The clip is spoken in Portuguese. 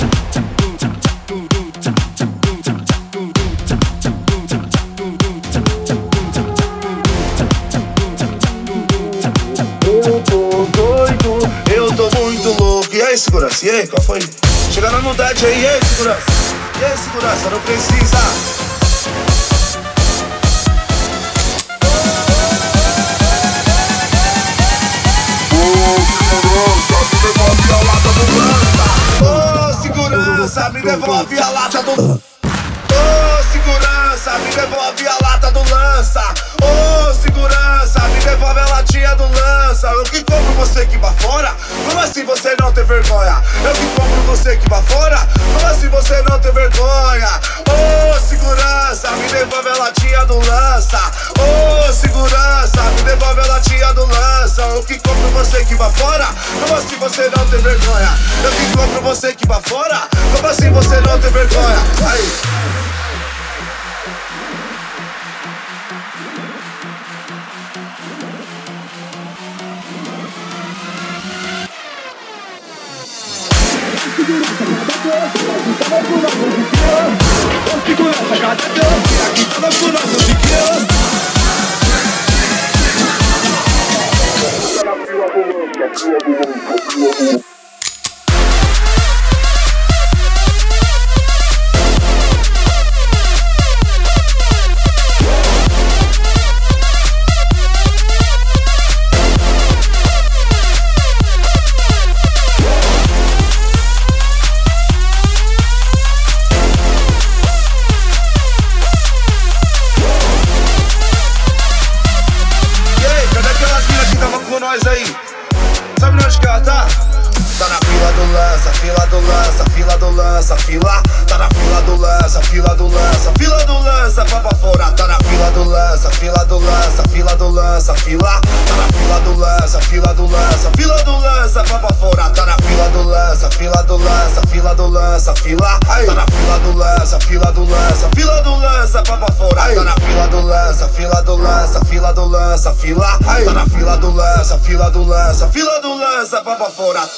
Eu segurança? E aí, qual foi? Chega na maldade aí, e aí, segurança? E aí, segurança? Não precisa. Ô, segurança, me devolve a lata do Ô, segurança, me devolve a lata do lança. Ô, segurança, vergonha? Eu que compro você que vai fora? Como assim você não tem vergonha? Ô, segurança, me devolve a latinha do lança. Ô, segurança, me devolve a latinha do lança. Eu que compro você que vai fora? Como assim você não tem vergonha? Eu que compro você que vai fora? Como assim você não tem vergonha? Aí. Segurança, cadê nós aí? Sabe que ela tá? Tá na fila do lança, fila do lança, fila do lança, fila. Tá na fila do lança, fila do lança, fila do lança, vai pra fora. Tá na fila do lança, fila do lança, fila do lança, fila. Tá na fila do lança, fila do lança, fila do lança, vai pra fora. Tá na fila do lança, fila do lança, fila do lança, fila. Tá na fila do lança, fila do lança, fila do lança, vai pra fora. Tá na fila do lança, fila do lança, fila do lança, fila. Tá na fila do lança, fila do lança, fila do lança, pra fora.